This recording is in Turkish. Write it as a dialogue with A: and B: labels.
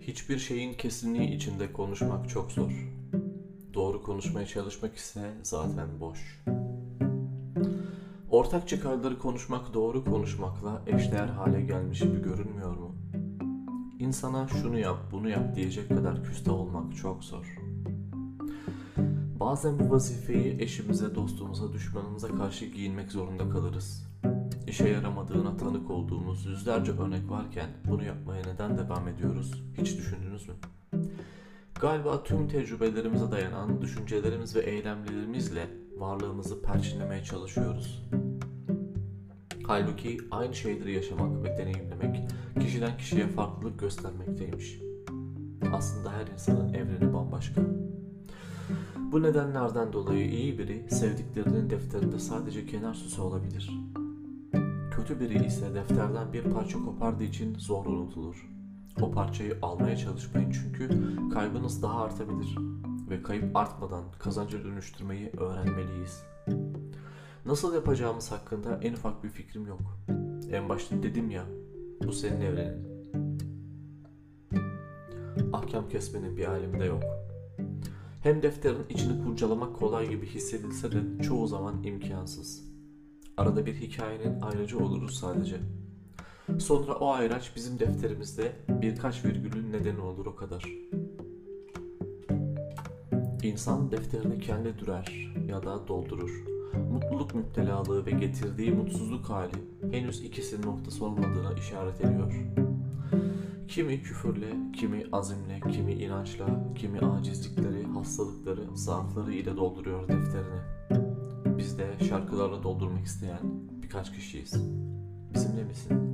A: Hiçbir şeyin kesinliği içinde konuşmak çok zor. Doğru konuşmaya çalışmak ise zaten boş. Ortak çıkarları konuşmak doğru konuşmakla eşdeğer hale gelmiş gibi görünmüyor mu? İnsana şunu yap, bunu yap diyecek kadar küste olmak çok zor. Bazen bu vazifeyi eşimize, dostumuza, düşmanımıza karşı giyinmek zorunda kalırız. İşe yaramadığına tanık olduğumuz yüzlerce örnek varken bunu yapmaya neden devam ediyoruz hiç düşündünüz mü? Galiba tüm tecrübelerimize dayanan düşüncelerimiz ve eylemlerimizle varlığımızı perçinlemeye çalışıyoruz. Halbuki aynı şeyleri yaşamak ve deneyimlemek kişiden kişiye farklılık göstermekteymiş. Aslında her insanın evreni bambaşka. Bu nedenlerden dolayı iyi biri sevdiklerinin defterinde sadece kenar süsü olabilir. Kötü biri ise defterden bir parça kopardığı için zor unutulur. O parçayı almaya çalışmayın çünkü kaybınız daha artabilir ve kayıp artmadan kazanca dönüştürmeyi öğrenmeliyiz. Nasıl yapacağımız hakkında en ufak bir fikrim yok. En başta dedim ya, bu senin evrenin. Ahkam kesmenin bir alemi de yok. Hem defterin içini kurcalamak kolay gibi hissedilse de çoğu zaman imkansız. Arada bir hikayenin ayrıcı oluruz sadece. Sonra o ayraç bizim defterimizde birkaç virgülün nedeni olur o kadar. İnsan defterini kendi dürer ya da doldurur. Mutluluk müptelalığı ve getirdiği mutsuzluk hali henüz ikisinin noktası olmadığına işaret ediyor. Kimi küfürle, kimi azimle, kimi inançla, kimi acizlikleri, hastalıkları, zaafları ile dolduruyor defterini. Şarkılarla doldurmak isteyen birkaç kişiyiz. Bizimle misin?